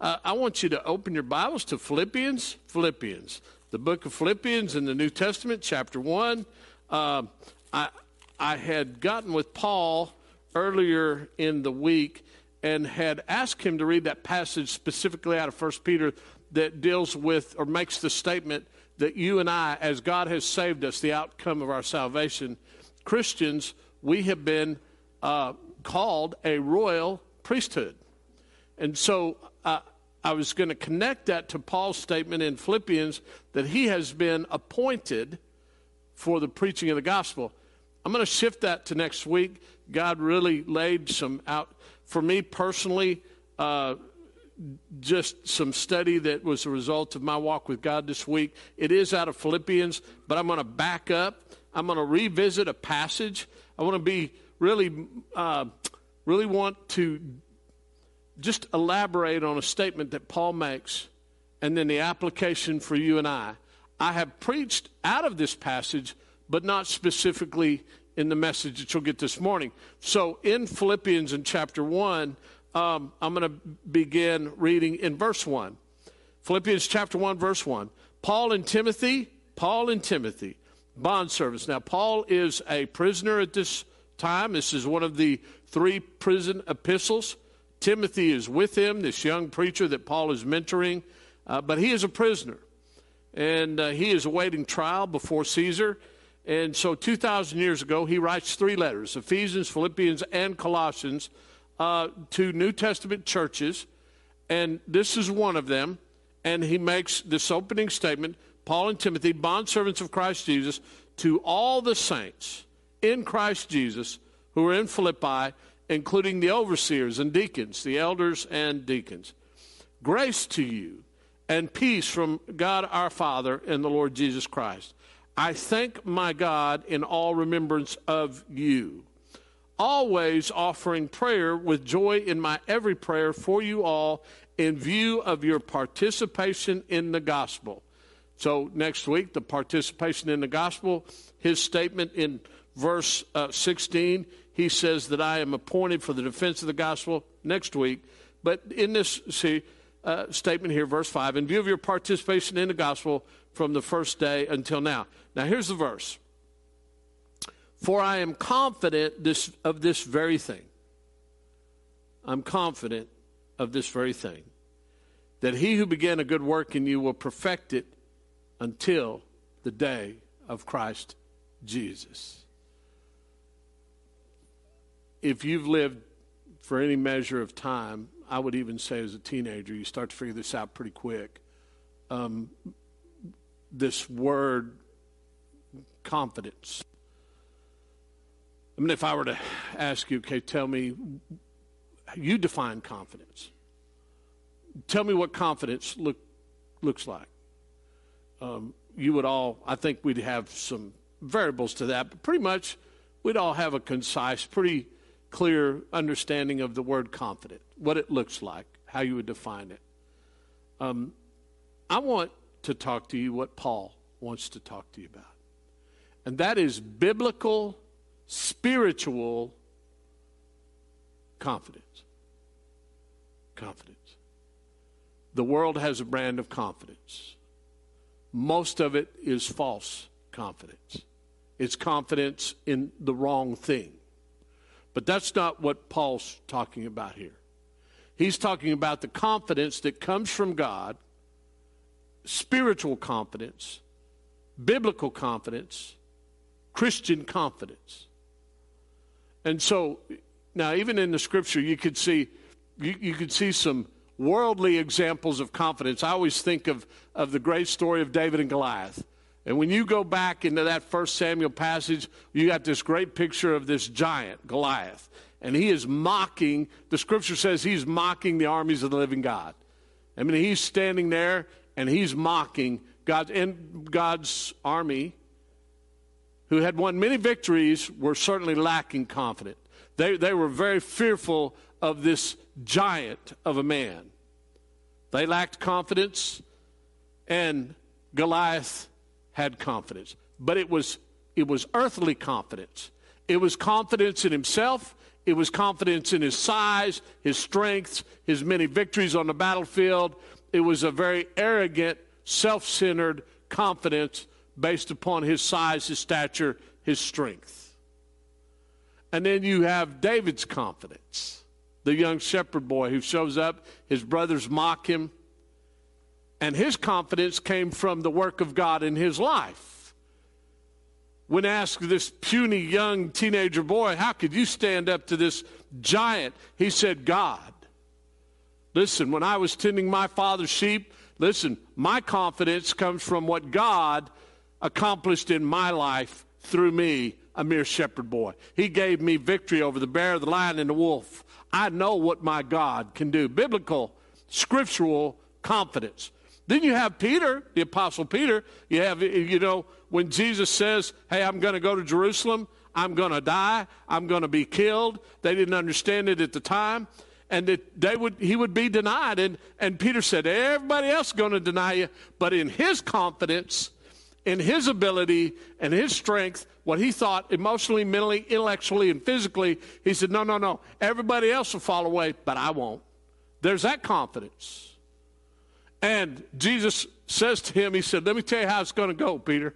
uh, I want you to open your Bibles to Philippians. Philippians, the book of Philippians in the New Testament, chapter 1. Uh, I, I had gotten with Paul earlier in the week and had asked him to read that passage specifically out of 1 Peter that deals with or makes the statement that you and I, as God has saved us, the outcome of our salvation, Christians, we have been uh, called a royal priesthood. And so I was going to connect that to Paul's statement in Philippians that he has been appointed for the preaching of the gospel. I'm going to shift that to next week. God really laid some out for me personally. Uh, just some study that was a result of my walk with God this week. It is out of Philippians, but I'm going to back up. I'm going to revisit a passage. I want to be really, uh, really want to just elaborate on a statement that Paul makes and then the application for you and I. I have preached out of this passage, but not specifically in the message that you'll get this morning. So in Philippians in chapter 1, um, I'm going to begin reading in verse 1. Philippians chapter 1, verse 1. Paul and Timothy, Paul and Timothy, bondservants. Now, Paul is a prisoner at this time. This is one of the three prison epistles. Timothy is with him, this young preacher that Paul is mentoring, uh, but he is a prisoner. And uh, he is awaiting trial before Caesar. And so 2,000 years ago, he writes three letters Ephesians, Philippians, and Colossians uh, to New Testament churches. And this is one of them. And he makes this opening statement Paul and Timothy, bondservants of Christ Jesus, to all the saints in Christ Jesus who are in Philippi including the overseers and deacons, the elders and deacons. Grace to you and peace from God our Father and the Lord Jesus Christ. I thank my God in all remembrance of you, always offering prayer with joy in my every prayer for you all in view of your participation in the gospel. So, next week, the participation in the gospel, his statement in verse uh, 16 he says that I am appointed for the defense of the gospel next week. But in this see, uh, statement here, verse 5, in view of your participation in the gospel from the first day until now. Now, here's the verse For I am confident this, of this very thing. I'm confident of this very thing. That he who began a good work in you will perfect it until the day of Christ Jesus if you've lived for any measure of time, I would even say as a teenager, you start to figure this out pretty quick. Um, this word confidence. I mean, if I were to ask you, okay, tell me, you define confidence. Tell me what confidence look, looks like. Um, you would all, I think we'd have some variables to that, but pretty much we'd all have a concise, pretty clear understanding of the word confident, what it looks like, how you would define it. Um, I want to talk to you what Paul wants to talk to you about. And that is biblical, spiritual confidence. Confidence. The world has a brand of confidence. Most of it is false confidence. It's confidence in the wrong thing. But that's not what Paul's talking about here. He's talking about the confidence that comes from God, spiritual confidence, biblical confidence, Christian confidence. And so now even in the scripture you could see you, you could see some worldly examples of confidence. I always think of, of the great story of David and Goliath. And when you go back into that first Samuel passage, you got this great picture of this giant, Goliath. And he is mocking, the scripture says he's mocking the armies of the living God. I mean, he's standing there and he's mocking God and God's army, who had won many victories, were certainly lacking confidence. They, they were very fearful of this giant of a man. They lacked confidence, and Goliath had confidence, but it was it was earthly confidence. It was confidence in himself, It was confidence in his size, his strength, his many victories on the battlefield. It was a very arrogant, self centered confidence based upon his size, his stature, his strength. And then you have David's confidence, the young shepherd boy who shows up, his brothers mock him, and his confidence came from the work of God in his life when asked this puny young teenager boy, How could you stand up to this giant? He said, God. Listen, when I was tending my father's sheep, listen, my confidence comes from what God accomplished in my life through me, a mere shepherd boy. He gave me victory over the bear, the lion, and the wolf. I know what my God can do. Biblical, scriptural confidence. Then you have Peter, the Apostle Peter. You have, you know, when Jesus says, Hey, I'm going to go to Jerusalem, I'm going to die, I'm going to be killed. They didn't understand it at the time. And that they would, he would be denied. And, and Peter said, Everybody else is going to deny you. But in his confidence, in his ability and his strength, what he thought emotionally, mentally, intellectually, and physically, he said, No, no, no. Everybody else will fall away, but I won't. There's that confidence. And Jesus says to him, He said, Let me tell you how it's going to go, Peter.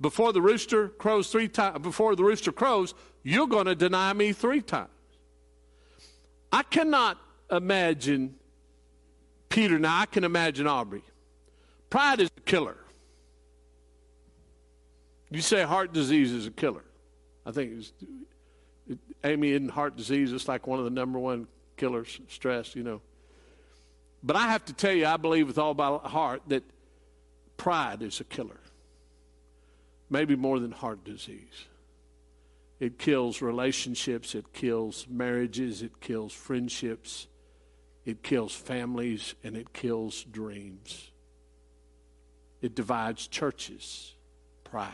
Before the rooster crows three times, before the rooster crows, you're going to deny me three times. I cannot imagine Peter. Now, I can imagine Aubrey. Pride is a killer. You say heart disease is a killer. I think it's, it, Amy in heart disease is like one of the number one killers, stress, you know. But I have to tell you, I believe with all my heart that pride is a killer. Maybe more than heart disease. It kills relationships, it kills marriages, it kills friendships, it kills families, and it kills dreams. It divides churches. Pride.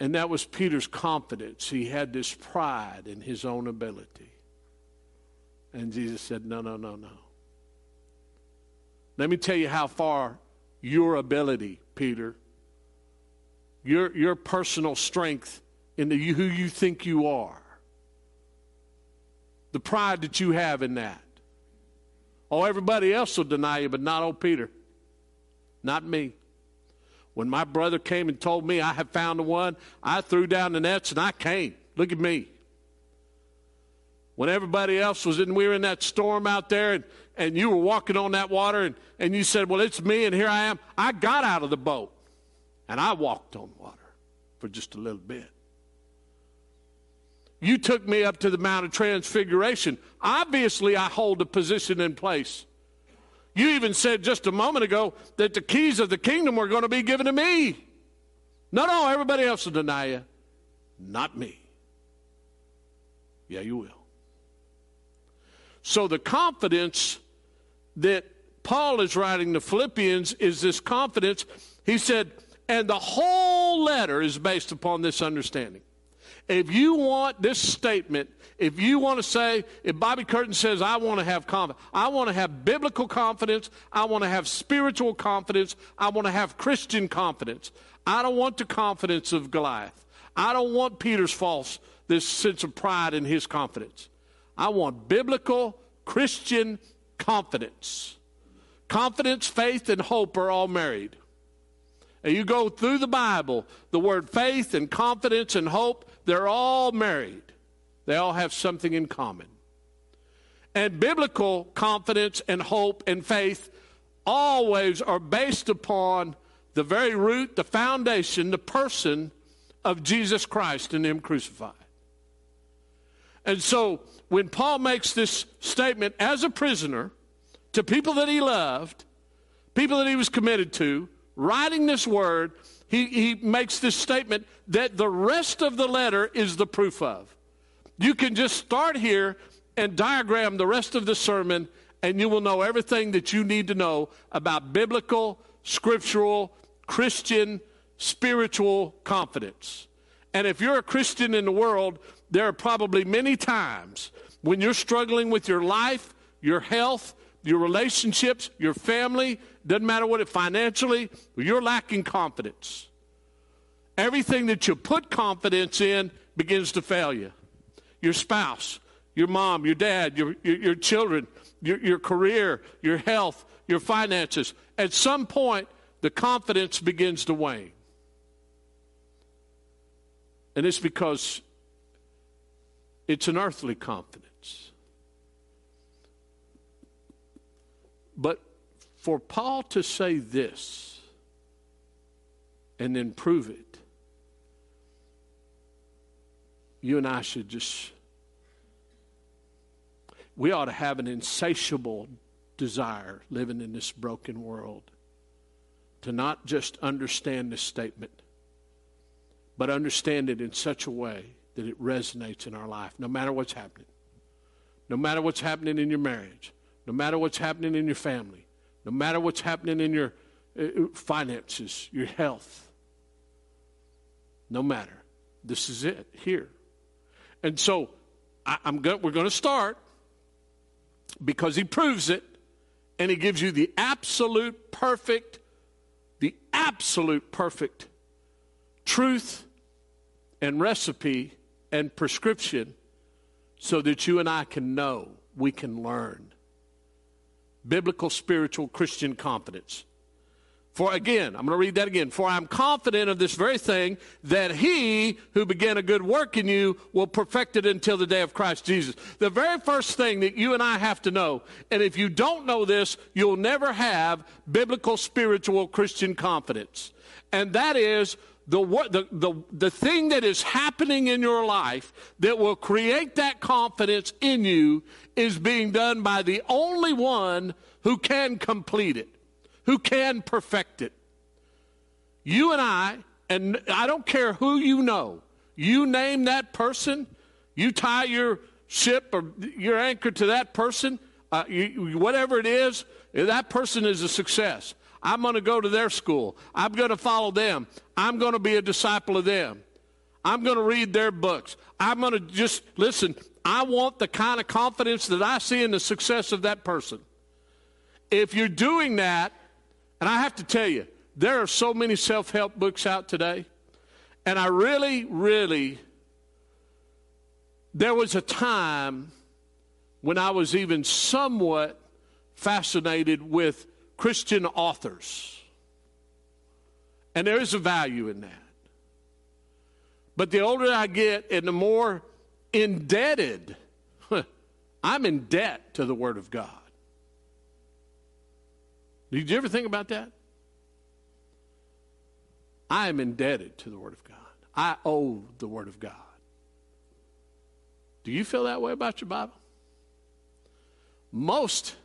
And that was Peter's confidence. He had this pride in his own ability. And Jesus said, No, no, no, no. Let me tell you how far your ability, Peter, your, your personal strength in the, who you think you are, the pride that you have in that. Oh, everybody else will deny you, but not old Peter. Not me. When my brother came and told me I had found the one, I threw down the nets and I came. Look at me when everybody else was in, we were in that storm out there and, and you were walking on that water and, and you said, Well, it's me and here I am. I got out of the boat and I walked on water for just a little bit. You took me up to the Mount of Transfiguration. Obviously, I hold a position in place. You even said just a moment ago that the keys of the kingdom were going to be given to me. No, no, everybody else will deny you. Not me. Yeah, you will. So the confidence that Paul is writing to Philippians is this confidence. He said, and the whole letter is based upon this understanding. If you want this statement, if you want to say, if Bobby Curtin says, I want to have confidence, I want to have biblical confidence, I want to have spiritual confidence, I want to have Christian confidence. I don't want the confidence of Goliath. I don't want Peter's false, this sense of pride in his confidence. I want biblical Christian confidence. Confidence, faith, and hope are all married. And you go through the Bible, the word faith and confidence and hope, they're all married. They all have something in common. And biblical confidence and hope and faith always are based upon the very root, the foundation, the person of Jesus Christ and Him crucified. And so when Paul makes this statement as a prisoner to people that he loved, people that he was committed to, writing this word, he, he makes this statement that the rest of the letter is the proof of. You can just start here and diagram the rest of the sermon, and you will know everything that you need to know about biblical, scriptural, Christian, spiritual confidence. And if you're a Christian in the world, there are probably many times when you're struggling with your life, your health, your relationships, your family, doesn't matter what it financially, you're lacking confidence. Everything that you put confidence in begins to fail you. Your spouse, your mom, your dad, your, your, your children, your, your career, your health, your finances. At some point, the confidence begins to wane. And it's because it's an earthly confidence. But for Paul to say this and then prove it, you and I should just, we ought to have an insatiable desire living in this broken world to not just understand this statement, but understand it in such a way that it resonates in our life, no matter what's happening. No matter what's happening in your marriage, no matter what's happening in your family, no matter what's happening in your uh, finances, your health, no matter. This is it here. And so I, am go- we're going to start because he proves it and he gives you the absolute perfect, the absolute perfect truth and recipe and prescription so that you and I can know, we can learn. Biblical, spiritual, Christian confidence. For again, I'm going to read that again. For I'm confident of this very thing that he who began a good work in you will perfect it until the day of Christ Jesus. The very first thing that you and I have to know, and if you don't know this, you'll never have biblical, spiritual, Christian confidence. And that is the, the, the, the thing that is happening in your life that will create that confidence in you is being done by the only one who can complete it who can perfect it. You and I, and I don't care who you know, you name that person, you tie your ship or your anchor to that person, uh, you, whatever it is, that person is a success. I'm going to go to their school. I'm going to follow them. I'm going to be a disciple of them. I'm going to read their books. I'm going to just listen. I want the kind of confidence that I see in the success of that person. If you're doing that, and I have to tell you, there are so many self help books out today. And I really, really, there was a time when I was even somewhat fascinated with Christian authors. And there is a value in that. But the older I get and the more indebted, I'm in debt to the Word of God. Did you ever think about that? I am indebted to the Word of God. I owe the Word of God. Do you feel that way about your Bible? Most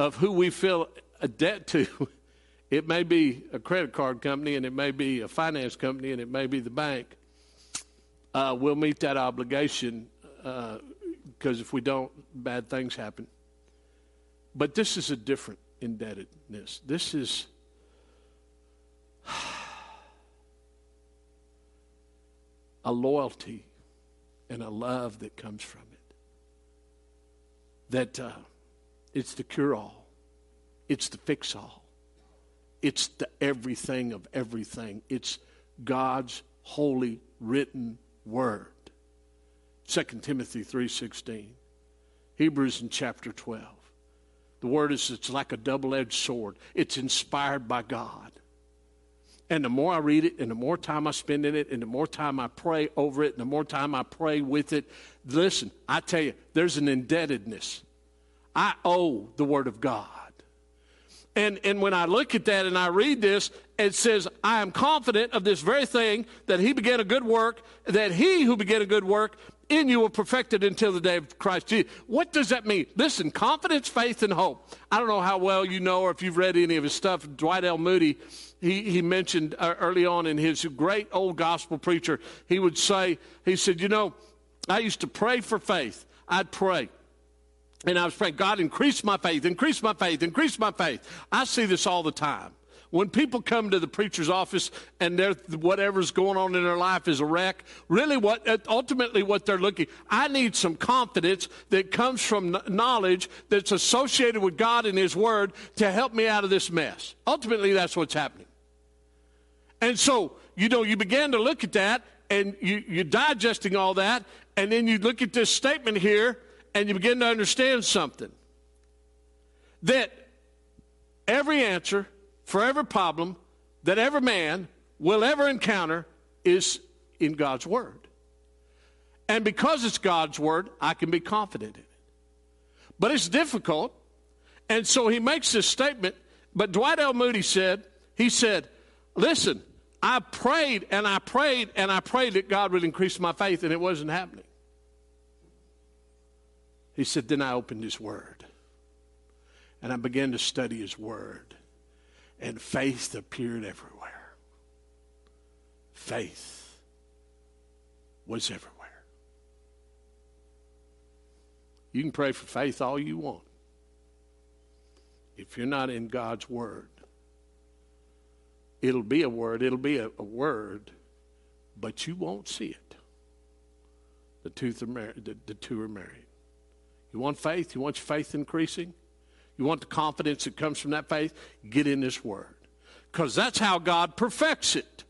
of who we feel a debt to, it may be a credit card company and it may be a finance company and it may be the bank, uh, we'll meet that obligation because uh, if we don't, bad things happen. But this is a different indebtedness. This is a loyalty and a love that comes from it. That uh, it's the cure all, it's the fix all, it's the everything of everything. It's God's holy written word. 2 Timothy 3:16. Hebrews in chapter 12. The word is it's like a double edged sword, it's inspired by God. And the more I read it, and the more time I spend in it, and the more time I pray over it, and the more time I pray with it, listen, I tell you, there's an indebtedness. I owe the Word of God. And, and when I look at that and I read this, it says, I am confident of this very thing, that he began a good work, that he who began a good work in you will perfect it until the day of Christ Jesus. What does that mean? Listen, confidence, faith, and hope. I don't know how well you know or if you've read any of his stuff. Dwight L. Moody, he, he mentioned uh, early on in his great old gospel preacher, he would say, he said, You know, I used to pray for faith. I'd pray. And I was praying, God, increase my faith, increase my faith, increase my faith. I see this all the time. When people come to the preacher's office and whatever's going on in their life is a wreck, really what ultimately what they're looking, I need some confidence that comes from knowledge that's associated with God and His Word to help me out of this mess. Ultimately, that's what's happening. And so, you know, you began to look at that and you, you're digesting all that, and then you look at this statement here and you begin to understand something. That every answer for every problem that every man will ever encounter is in God's Word. And because it's God's Word, I can be confident in it. But it's difficult. And so he makes this statement. But Dwight L. Moody said, he said, listen, I prayed and I prayed and I prayed that God would increase my faith, and it wasn't happening. He said, then I opened his word. And I began to study his word. And faith appeared everywhere. Faith was everywhere. You can pray for faith all you want. If you're not in God's Word, it'll be a word, it'll be a, a word, but you won't see it. The the, the two are married. You want faith? You want your faith increasing? You want the confidence that comes from that faith? Get in this Word. Because that's how God perfects it.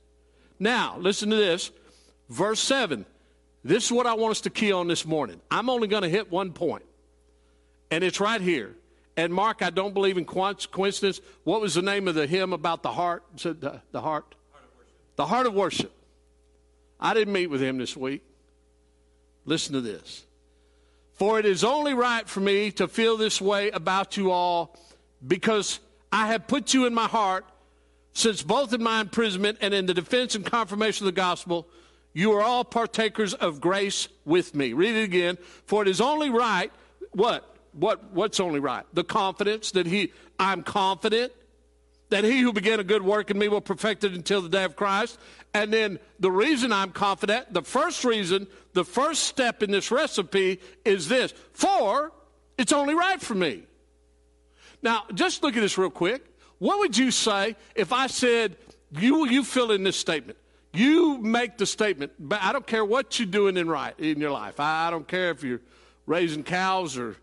Now, listen to this. Verse 7 this is what I want us to key on this morning. I'm only going to hit one point, and it's right here. And Mark, I don't believe in coincidence. What was the name of the hymn about the heart? The, the heart? heart the heart of worship. I didn't meet with him this week. Listen to this. For it is only right for me to feel this way about you all because I have put you in my heart since both in my imprisonment and in the defense and confirmation of the gospel you are all partakers of grace with me. Read it again. For it is only right, what? What what's only right? The confidence that he I'm confident that he who began a good work in me will perfect it until the day of Christ. And then the reason I'm confident, the first reason, the first step in this recipe is this. For it's only right for me. Now, just look at this real quick. What would you say if I said, you, you fill in this statement? You make the statement. But I don't care what you're doing in right in your life. I don't care if you're raising cows or,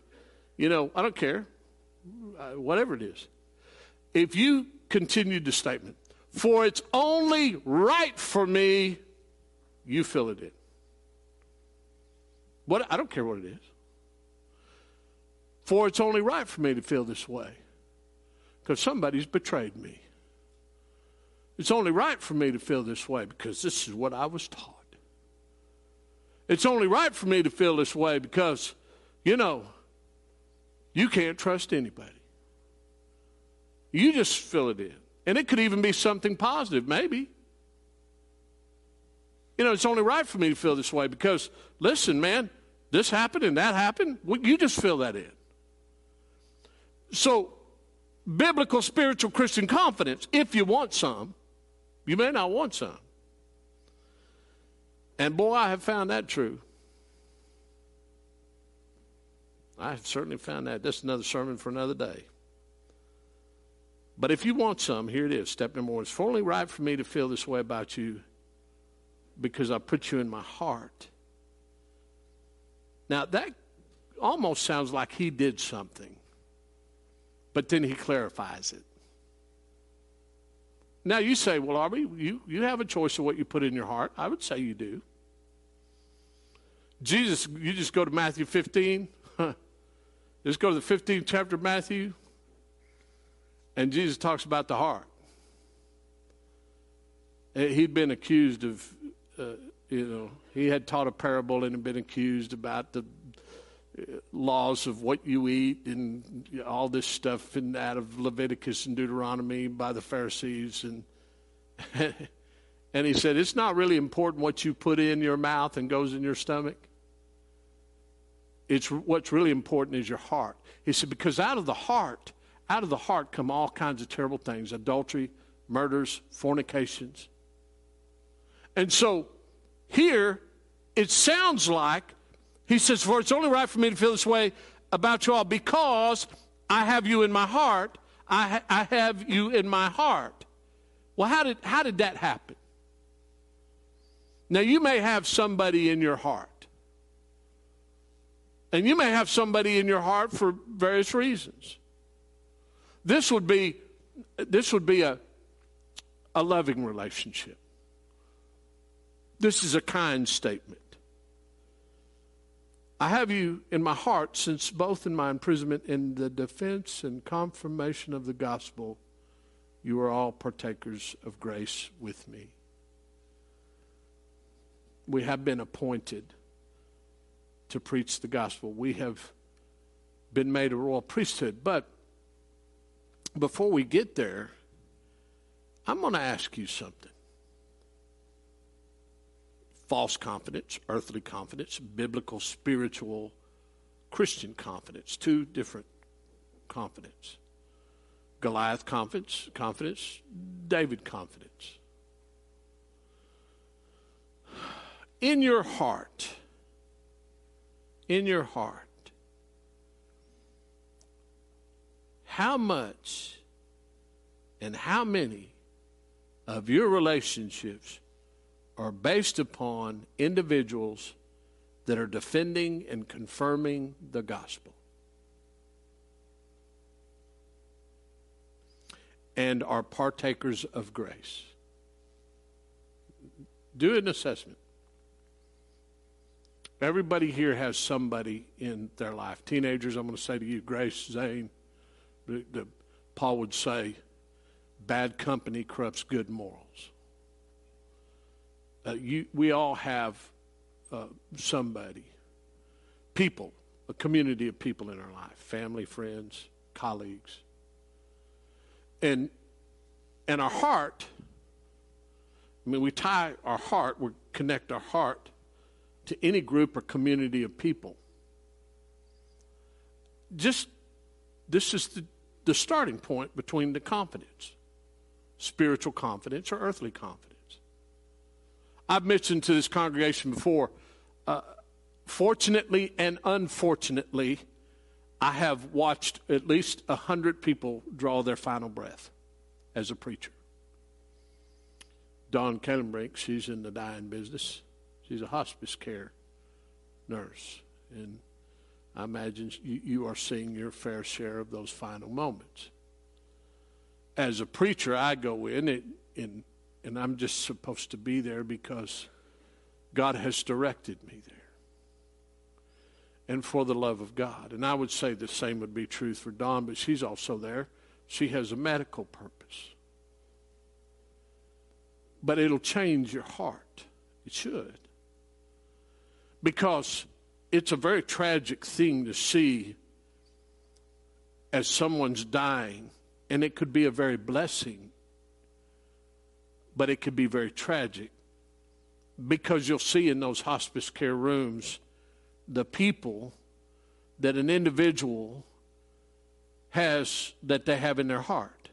you know, I don't care. Uh, whatever it is. If you continued the statement, for it's only right for me, you fill it in. What I don't care what it is. For it's only right for me to feel this way. Because somebody's betrayed me. It's only right for me to feel this way because this is what I was taught. It's only right for me to feel this way because, you know, you can't trust anybody. You just fill it in. And it could even be something positive, maybe. You know, it's only right for me to feel this way because, listen, man, this happened and that happened. You just fill that in. So, biblical, spiritual, Christian confidence, if you want some, you may not want some. And boy, I have found that true. I have certainly found that. That's another sermon for another day. But if you want some, here it is. Step number one. It's fully right for me to feel this way about you because I put you in my heart. Now, that almost sounds like he did something, but then he clarifies it. Now you say, well, Aubrey, you, you have a choice of what you put in your heart. I would say you do. Jesus, you just go to Matthew 15. just go to the 15th chapter of Matthew. And Jesus talks about the heart. Eh, he'd been accused of, uh, you know, he had taught a parable and had been accused about the laws of what you eat and all this stuff and out of Leviticus and Deuteronomy by the Pharisees and and he said it's not really important what you put in your mouth and goes in your stomach. It's what's really important is your heart. He said because out of the heart, out of the heart come all kinds of terrible things, adultery, murders, fornications. And so here it sounds like he says, For it's only right for me to feel this way about you all because I have you in my heart. I, ha- I have you in my heart. Well, how did, how did that happen? Now, you may have somebody in your heart. And you may have somebody in your heart for various reasons. This would be, this would be a, a loving relationship. This is a kind statement. I have you in my heart since both in my imprisonment in the defense and confirmation of the gospel, you are all partakers of grace with me. We have been appointed to preach the gospel. We have been made a royal priesthood. But before we get there, I'm going to ask you something false confidence, earthly confidence, biblical, spiritual, Christian confidence, two different confidence. Goliath confidence, confidence, David confidence. In your heart, in your heart, how much and how many of your relationships are based upon individuals that are defending and confirming the gospel. And are partakers of grace. Do an assessment. Everybody here has somebody in their life. Teenagers, I'm going to say to you, Grace, Zane, the, Paul would say, bad company corrupts good morals. Uh, you, we all have uh, somebody, people, a community of people in our life, family, friends, colleagues. And, and our heart, I mean, we tie our heart, we connect our heart to any group or community of people. Just, this is the, the starting point between the confidence spiritual confidence or earthly confidence. I've mentioned to this congregation before, uh, fortunately and unfortunately, I have watched at least a hundred people draw their final breath as a preacher. Dawn Kellenbrink, she's in the dying business. She's a hospice care nurse. And I imagine you, you are seeing your fair share of those final moments as a preacher, I go in and, and, and I'm just supposed to be there because God has directed me there. And for the love of God. And I would say the same would be true for Dawn, but she's also there. She has a medical purpose. But it'll change your heart. It should. Because it's a very tragic thing to see as someone's dying and it could be a very blessing, but it could be very tragic because you'll see in those hospice care rooms the people that an individual has that they have in their heart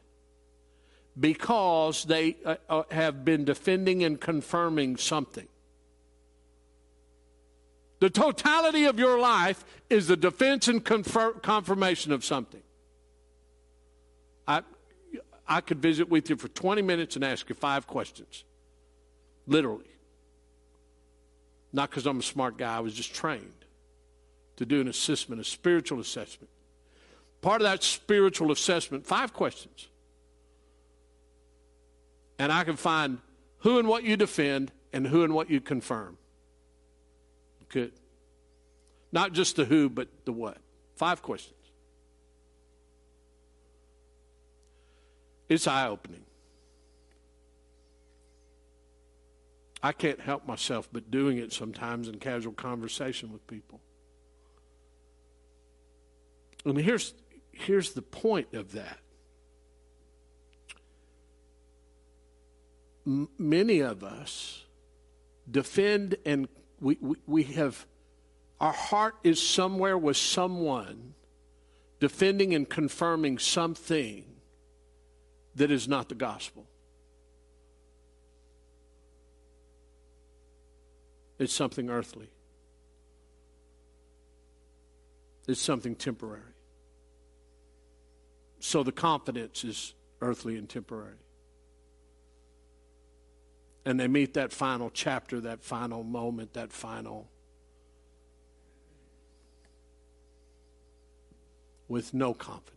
because they uh, uh have been defending and confirming something. The totality of your life is the defense and confir- confirmation of something. I, I could visit with you for 20 minutes and ask you five questions. Literally. Not because I'm a smart guy, I was just trained to do an assessment, a spiritual assessment. Part of that spiritual assessment, five questions. And I can find who and what you defend and who and what you confirm. Good. Not just the who, but the what. Five questions. It's eye opening. I can't help myself but doing it sometimes in casual conversation with people. And here's, here's the point of that. M- many of us defend and we, we, have, our heart is somewhere with someone defending and confirming something that is not the gospel. It's something earthly. It's something temporary. So the confidence is earthly and temporary. And they meet that final chapter, that final moment, that final. with no confidence.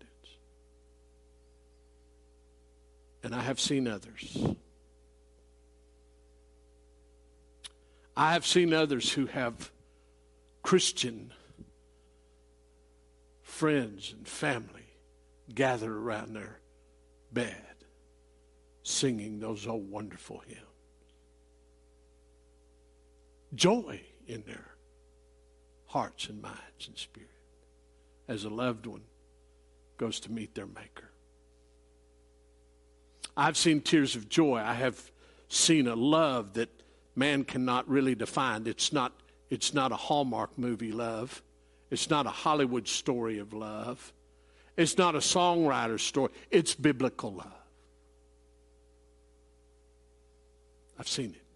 and I have seen others. I have seen others who have Christian friends and family gather around their bed singing those old wonderful hymns. Joy in their hearts and minds and spirit as a loved one goes to meet their Maker. I've seen tears of joy. I have seen a love that man cannot really define. It's not, it's not a Hallmark movie love. It's not a Hollywood story of love. It's not a songwriter's story. It's biblical love. I've seen it.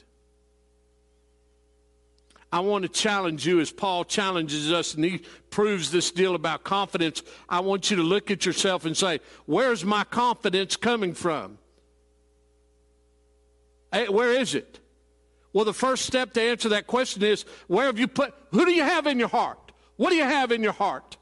I want to challenge you as Paul challenges us and he proves this deal about confidence. I want you to look at yourself and say, Where's my confidence coming from? Hey, where is it? Well, the first step to answer that question is where have you put, who do you have in your heart? What do you have in your heart?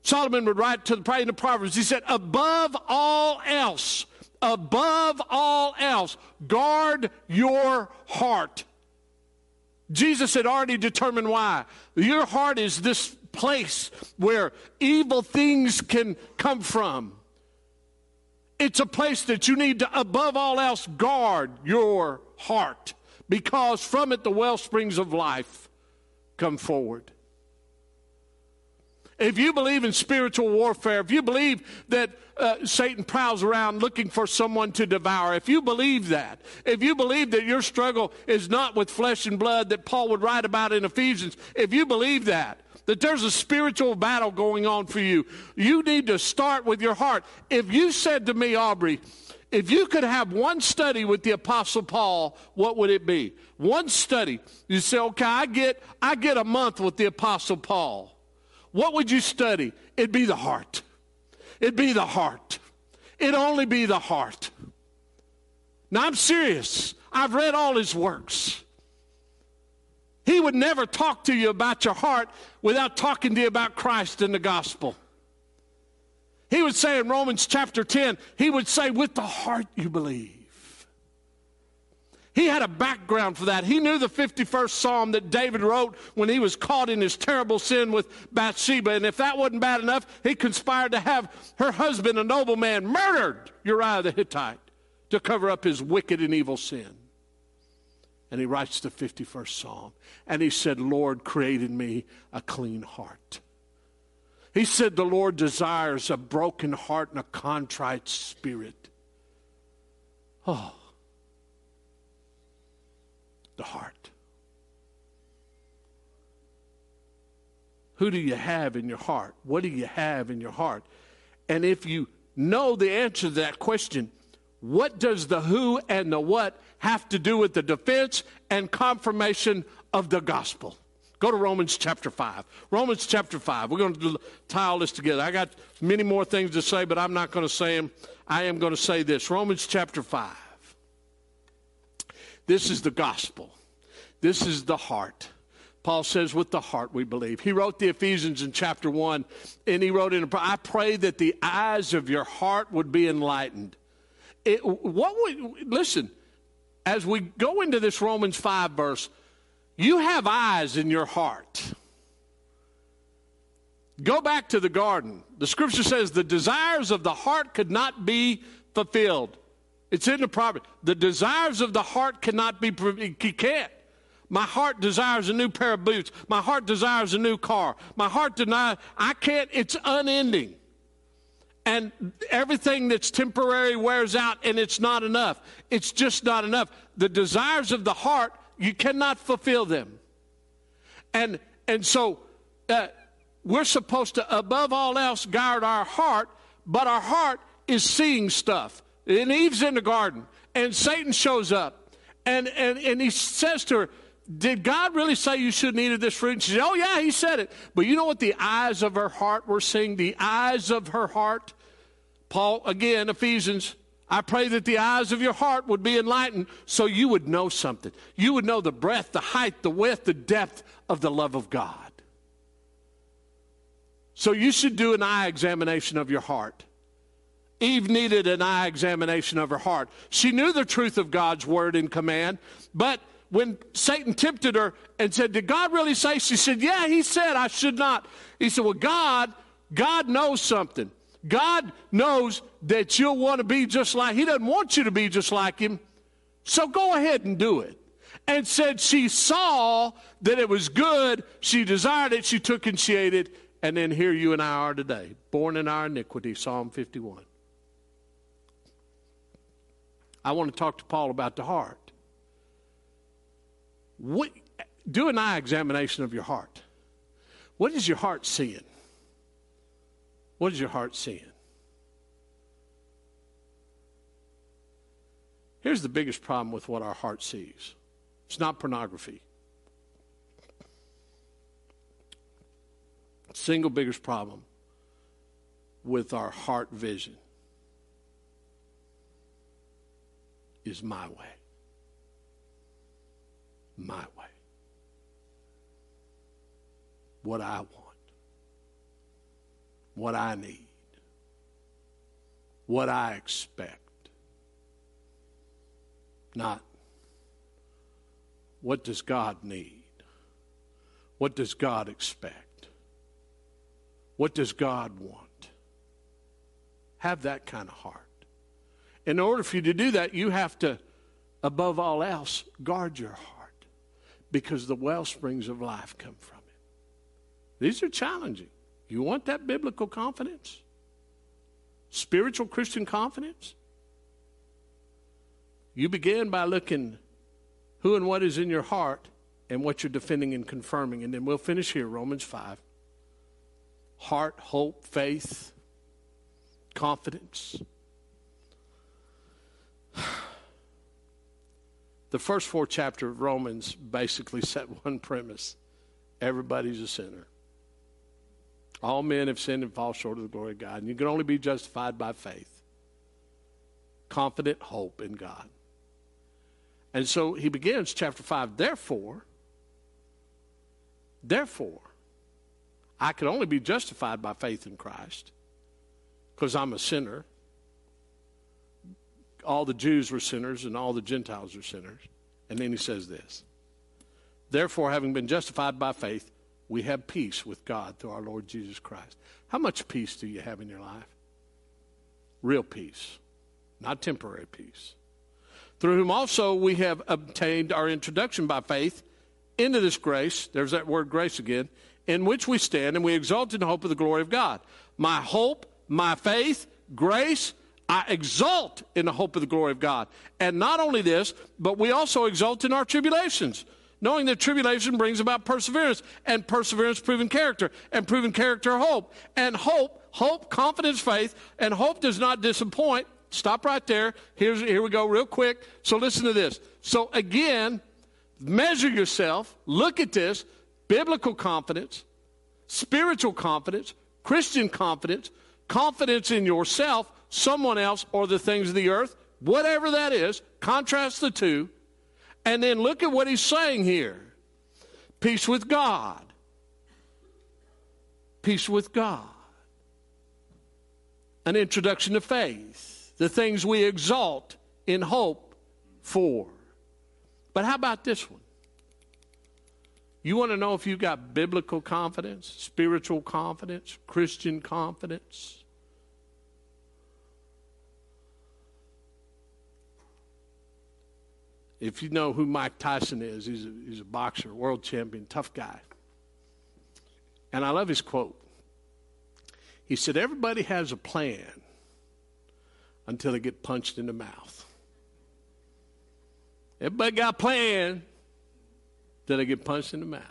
Solomon would write to the in the Proverbs, he said, above all else, above all else, guard your heart Jesus had already determined why. Your heart is this place where evil things can come from. It's a place that you need to, above all else, guard your heart because from it the well springs of life come forward. If you believe in spiritual warfare, if you believe that uh, Satan prowls around looking for someone to devour, if you believe that, if you believe that your struggle is not with flesh and blood that Paul would write about in Ephesians, if you believe that, that there's a spiritual battle going on for you, you need to start with your heart. If you said to me, Aubrey, if you could have one study with the apostle paul what would it be? One study. You say okay i get i get a month with the apostle paul what would you study? It'd be the heart. It'd be the heart. It'd only be the heart. Now, I'm serious. I've read all his works. He would never talk to you about your heart without talking to you about Christ and the gospel. He would say in Romans chapter 10, he would say, with the heart you believe. He had a background for that. He knew the 51st Psalm that David wrote when he was caught in his terrible sin with Bathsheba. And if that wasn't bad enough, he conspired to have her husband, a nobleman, murdered Uriah the Hittite to cover up his wicked and evil sin. And he writes the 51st Psalm. And he said, Lord, create in me a clean heart. He said, The Lord desires a broken heart and a contrite spirit. Oh the heart. Who do you have in your heart? What do you have in your heart? And if you know the answer to that question, what does the who and the what have to do with the defense and confirmation of the gospel? Go to Romans chapter 5. Romans chapter 5. We're going to tie all this together. I got many more things to say, but I'm not going to say them. I am going to say this Romans chapter 5. This is the gospel. This is the heart. Paul says, with the heart we believe. He wrote the Ephesians in chapter 1, and he wrote in, I pray that the eyes of your heart would be enlightened. It, what would, listen, as we go into this Romans 5 verse, you have eyes in your heart. Go back to the garden. The scripture says the desires of the heart could not be fulfilled. It's in the proverb. The desires of the heart cannot be, he can't. My heart desires a new pair of boots. My heart desires a new car. My heart denies, I can't, it's unending. And everything that's temporary wears out and it's not enough. It's just not enough. The desires of the heart, you cannot fulfill them. And, and so uh, we're supposed to, above all else, guard our heart, but our heart is seeing stuff. And Eve's in the garden, and Satan shows up, and, and, and he says to her, Did God really say you shouldn't eat of this fruit? And she said, Oh, yeah, he said it. But you know what the eyes of her heart were seeing? The eyes of her heart. Paul, again, Ephesians, I pray that the eyes of your heart would be enlightened so you would know something. You would know the breadth, the height, the width, the depth of the love of God. So you should do an eye examination of your heart. Eve needed an eye examination of her heart. She knew the truth of God's word and command, but when Satan tempted her and said, Did God really say? She said, Yeah, he said I should not. He said, Well, God, God knows something. God knows that you'll want to be just like, He doesn't want you to be just like Him. So go ahead and do it. And said she saw that it was good, she desired it, she took and she ate it, and then here you and I are today, born in our iniquity, Psalm 51. I want to talk to Paul about the heart. What, do an eye examination of your heart. What is your heart seeing? What is your heart seeing? Here's the biggest problem with what our heart sees it's not pornography. Single biggest problem with our heart vision is my way my way. What I want. What I need. What I expect. Not what does God need? What does God expect? What does God want? Have that kind of heart. In order for you to do that, you have to, above all else, guard your heart because the well springs of life come from it. These are challenging. You want that biblical confidence? Spiritual Christian confidence? You begin by looking who and what is in your heart and what you're defending and confirming. And then we'll finish here, Romans 5. Heart, hope, faith, confidence. The first four chapters of Romans basically set one premise everybody's a sinner. All men have sinned and fall short of the glory of God. And you can only be justified by faith, confident hope in God. And so he begins chapter 5 Therefore, therefore, I can only be justified by faith in Christ because I'm a sinner all the Jews were sinners and all the Gentiles are sinners. And then he says this Therefore, having been justified by faith, we have peace with God through our Lord Jesus Christ. How much peace do you have in your life? Real peace, not temporary peace. Through whom also we have obtained our introduction by faith into this grace, there's that word grace again, in which we stand and we exalt in the hope of the glory of God. My hope, my faith, grace, I exult in the hope of the glory of God. And not only this, but we also exult in our tribulations, knowing that tribulation brings about perseverance, and perseverance, proven character, and proven character, hope. And hope, hope, confidence, faith, and hope does not disappoint. Stop right there. Here's, here we go, real quick. So listen to this. So again, measure yourself, look at this biblical confidence, spiritual confidence, Christian confidence, confidence in yourself someone else, or the things of the earth, whatever that is, contrast the two, and then look at what he's saying here peace with God. Peace with God. An introduction to faith, the things we exalt in hope for. But how about this one? You want to know if you've got biblical confidence, spiritual confidence, Christian confidence? If you know who Mike Tyson is, he's a, he's a boxer, world champion, tough guy. And I love his quote. He said, Everybody has a plan until they get punched in the mouth. Everybody got a plan until they get punched in the mouth.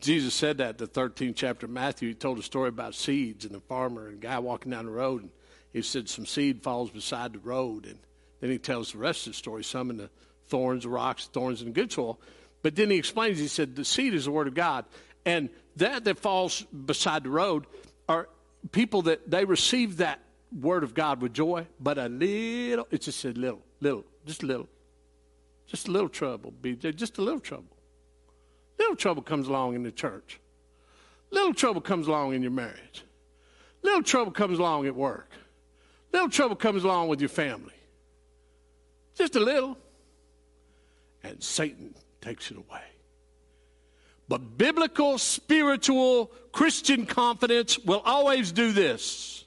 Jesus said that the 13th chapter of Matthew. He told a story about seeds and a farmer and a guy walking down the road. And he said some seed falls beside the road and then he tells the rest of the story, some in the thorns, rocks, thorns, and good soil. But then he explains, he said, the seed is the word of God. And that that falls beside the road are people that they receive that word of God with joy, but a little, it's just a little, little, just a little, just a little trouble, BJ, just a little trouble. Little trouble comes along in the church. Little trouble comes along in your marriage. Little trouble comes along at work. Little trouble comes along with your family just a little. and Satan takes it away. But biblical, spiritual, Christian confidence will always do this.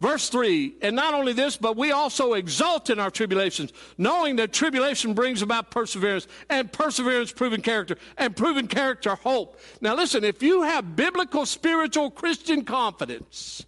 Verse 3 And not only this, but we also exult in our tribulations, knowing that tribulation brings about perseverance, and perseverance, proven character, and proven character, hope. Now, listen, if you have biblical, spiritual, Christian confidence,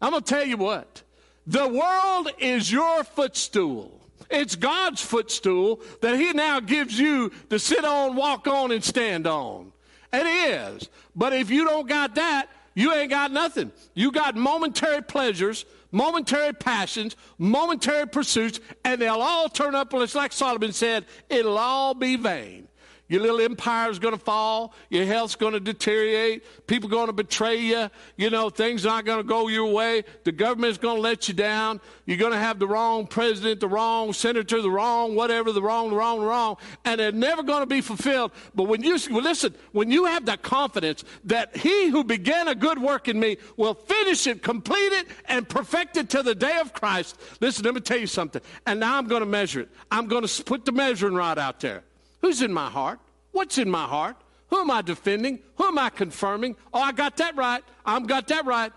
I'm going to tell you what the world is your footstool. It's God's footstool that He now gives you to sit on, walk on, and stand on. It is. But if you don't got that, you ain't got nothing. You got momentary pleasures, momentary passions, momentary pursuits, and they'll all turn up. And it's like Solomon said, it'll all be vain. Your little empire is going to fall. Your health's going to deteriorate. People are going to betray you. You know, things are not going to go your way. The government's going to let you down. You're going to have the wrong president, the wrong senator, the wrong whatever, the wrong, wrong, wrong. And they're never going to be fulfilled. But when you, well, listen, when you have that confidence that he who began a good work in me will finish it, complete it, and perfect it to the day of Christ. Listen, let me tell you something. And now I'm going to measure it. I'm going to put the measuring rod out there. Who's in my heart? What's in my heart? Who am I defending? Who am I confirming? Oh, I got that right. I'm got that right.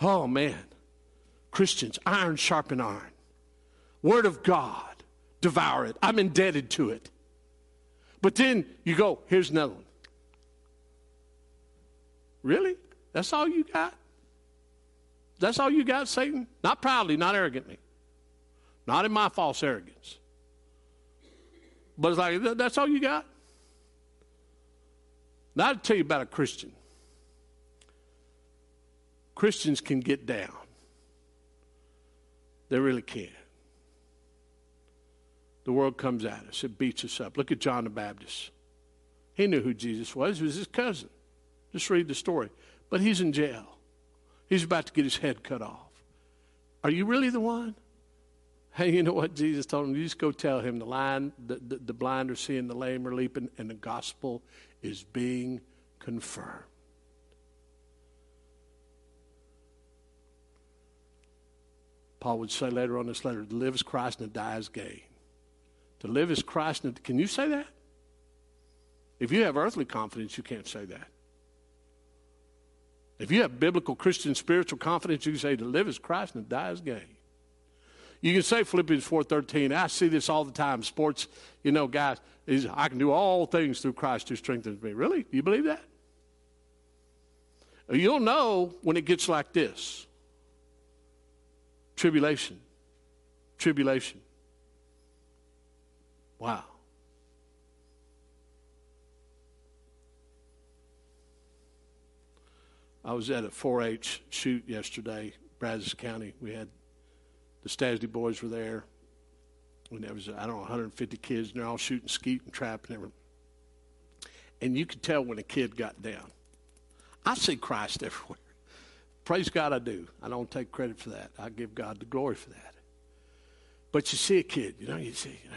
Oh man. Christians, iron sharpen iron. Word of God, devour it. I'm indebted to it. But then you go, here's another one. Really? That's all you got? That's all you got, Satan? Not proudly, not arrogantly. Not in my false arrogance. But it's like, that's all you got? Now, I'll tell you about a Christian. Christians can get down. They really can. The world comes at us, it beats us up. Look at John the Baptist. He knew who Jesus was, he was his cousin. Just read the story. But he's in jail. He's about to get his head cut off. Are you really the one? Hey, you know what Jesus told him? You just go tell him the, line, the, the, the blind are seeing, the lame are leaping, and the gospel is being confirmed. Paul would say later on this letter, to live is Christ and to die is gain. To live is Christ and can you say that? If you have earthly confidence, you can't say that. If you have biblical Christian spiritual confidence, you say to live is Christ and to die is gain. You can say Philippians 4.13. I see this all the time. Sports, you know, guys, is I can do all things through Christ who strengthens me. Really? Do you believe that? You'll know when it gets like this. Tribulation. Tribulation. Wow. I was at a 4 H shoot yesterday, Brazos County. We had the Stasny boys were there. And there was, I don't know, 150 kids, and they're all shooting skeet and trap and everything. And you could tell when a kid got down. I see Christ everywhere. Praise God, I do. I don't take credit for that. I give God the glory for that. But you see a kid, you know, you see, you know,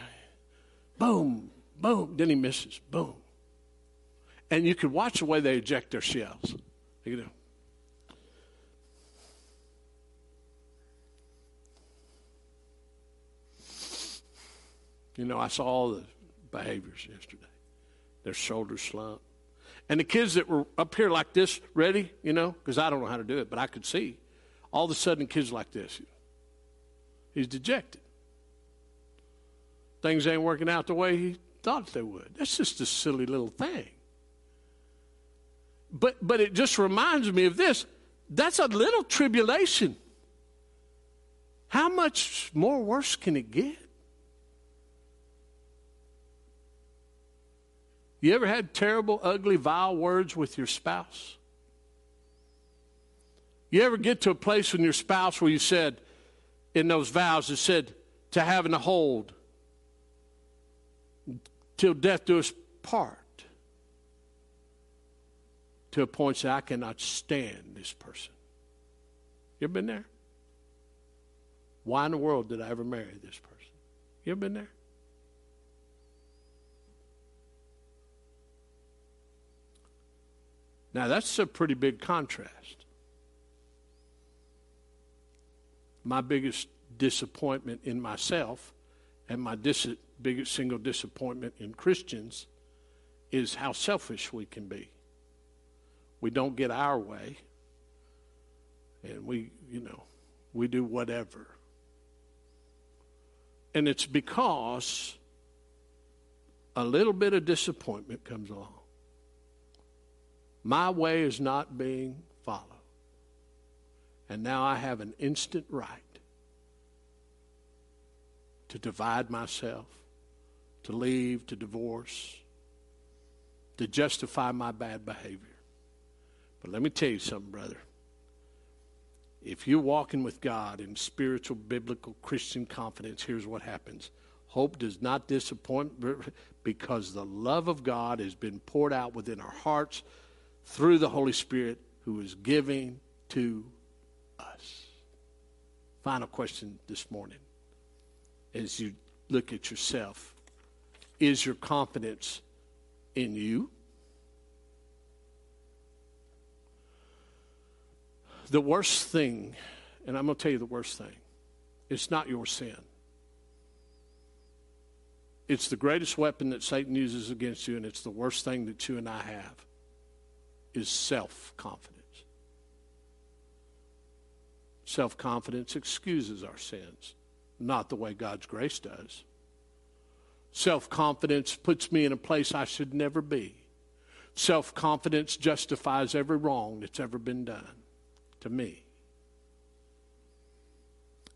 boom, boom, then he misses, boom. And you could watch the way they eject their shells. You know, You know, I saw all the behaviors yesterday. Their shoulders slumped. And the kids that were up here like this, ready, you know, because I don't know how to do it, but I could see. All of a sudden, kids like this. He's dejected. Things ain't working out the way he thought they would. That's just a silly little thing. But but it just reminds me of this. That's a little tribulation. How much more worse can it get? You ever had terrible, ugly, vile words with your spouse? You ever get to a place with your spouse where you said, in those vows, it said, to have and to hold till death do us part? To a point that I cannot stand this person. You ever been there? Why in the world did I ever marry this person? You ever been there? Now, that's a pretty big contrast. My biggest disappointment in myself and my dis- biggest single disappointment in Christians is how selfish we can be. We don't get our way, and we, you know, we do whatever. And it's because a little bit of disappointment comes along. My way is not being followed. And now I have an instant right to divide myself, to leave, to divorce, to justify my bad behavior. But let me tell you something, brother. If you're walking with God in spiritual, biblical, Christian confidence, here's what happens. Hope does not disappoint because the love of God has been poured out within our hearts through the Holy Spirit who is giving to us. Final question this morning as you look at yourself is your confidence in you? The worst thing, and I'm going to tell you the worst thing, it's not your sin. It's the greatest weapon that Satan uses against you, and it's the worst thing that you and I have is self confidence. Self confidence excuses our sins, not the way God's grace does. Self confidence puts me in a place I should never be. Self confidence justifies every wrong that's ever been done to me.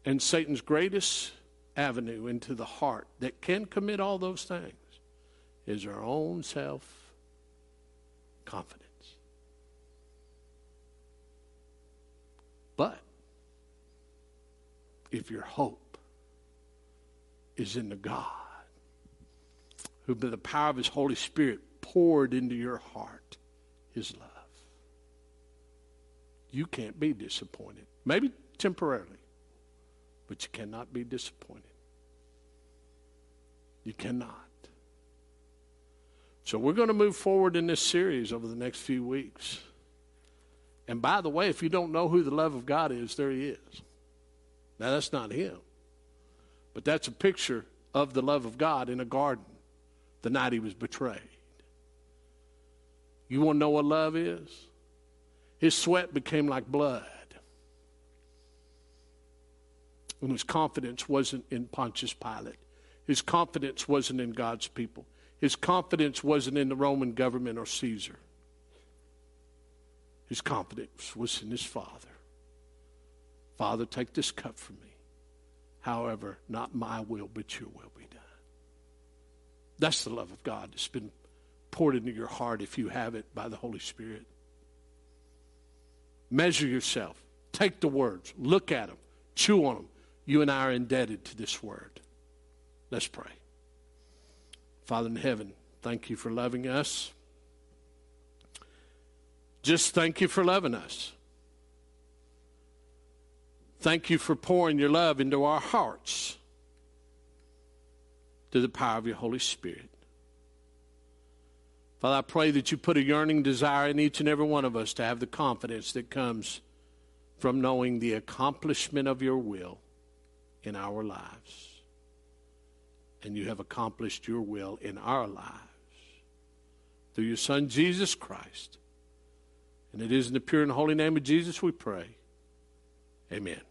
And Satan's greatest avenue into the heart that can commit all those things is our own self confidence. But if your hope is in the God who, by the power of his Holy Spirit, poured into your heart his love, you can't be disappointed. Maybe temporarily, but you cannot be disappointed. You cannot. So we're going to move forward in this series over the next few weeks. And by the way, if you don't know who the love of God is, there he is. Now, that's not him, but that's a picture of the love of God in a garden the night he was betrayed. You want to know what love is? His sweat became like blood. And his confidence wasn't in Pontius Pilate. His confidence wasn't in God's people. His confidence wasn't in the Roman government or Caesar. His confidence was in his Father. Father, take this cup from me. However, not my will, but your will be done. That's the love of God that's been poured into your heart if you have it by the Holy Spirit. Measure yourself. Take the words, look at them, chew on them. You and I are indebted to this word. Let's pray. Father in heaven, thank you for loving us. Just thank you for loving us. Thank you for pouring your love into our hearts through the power of your Holy Spirit. Father, I pray that you put a yearning desire in each and every one of us to have the confidence that comes from knowing the accomplishment of your will in our lives. And you have accomplished your will in our lives through your Son, Jesus Christ. And it is in the pure and holy name of Jesus we pray. Amen.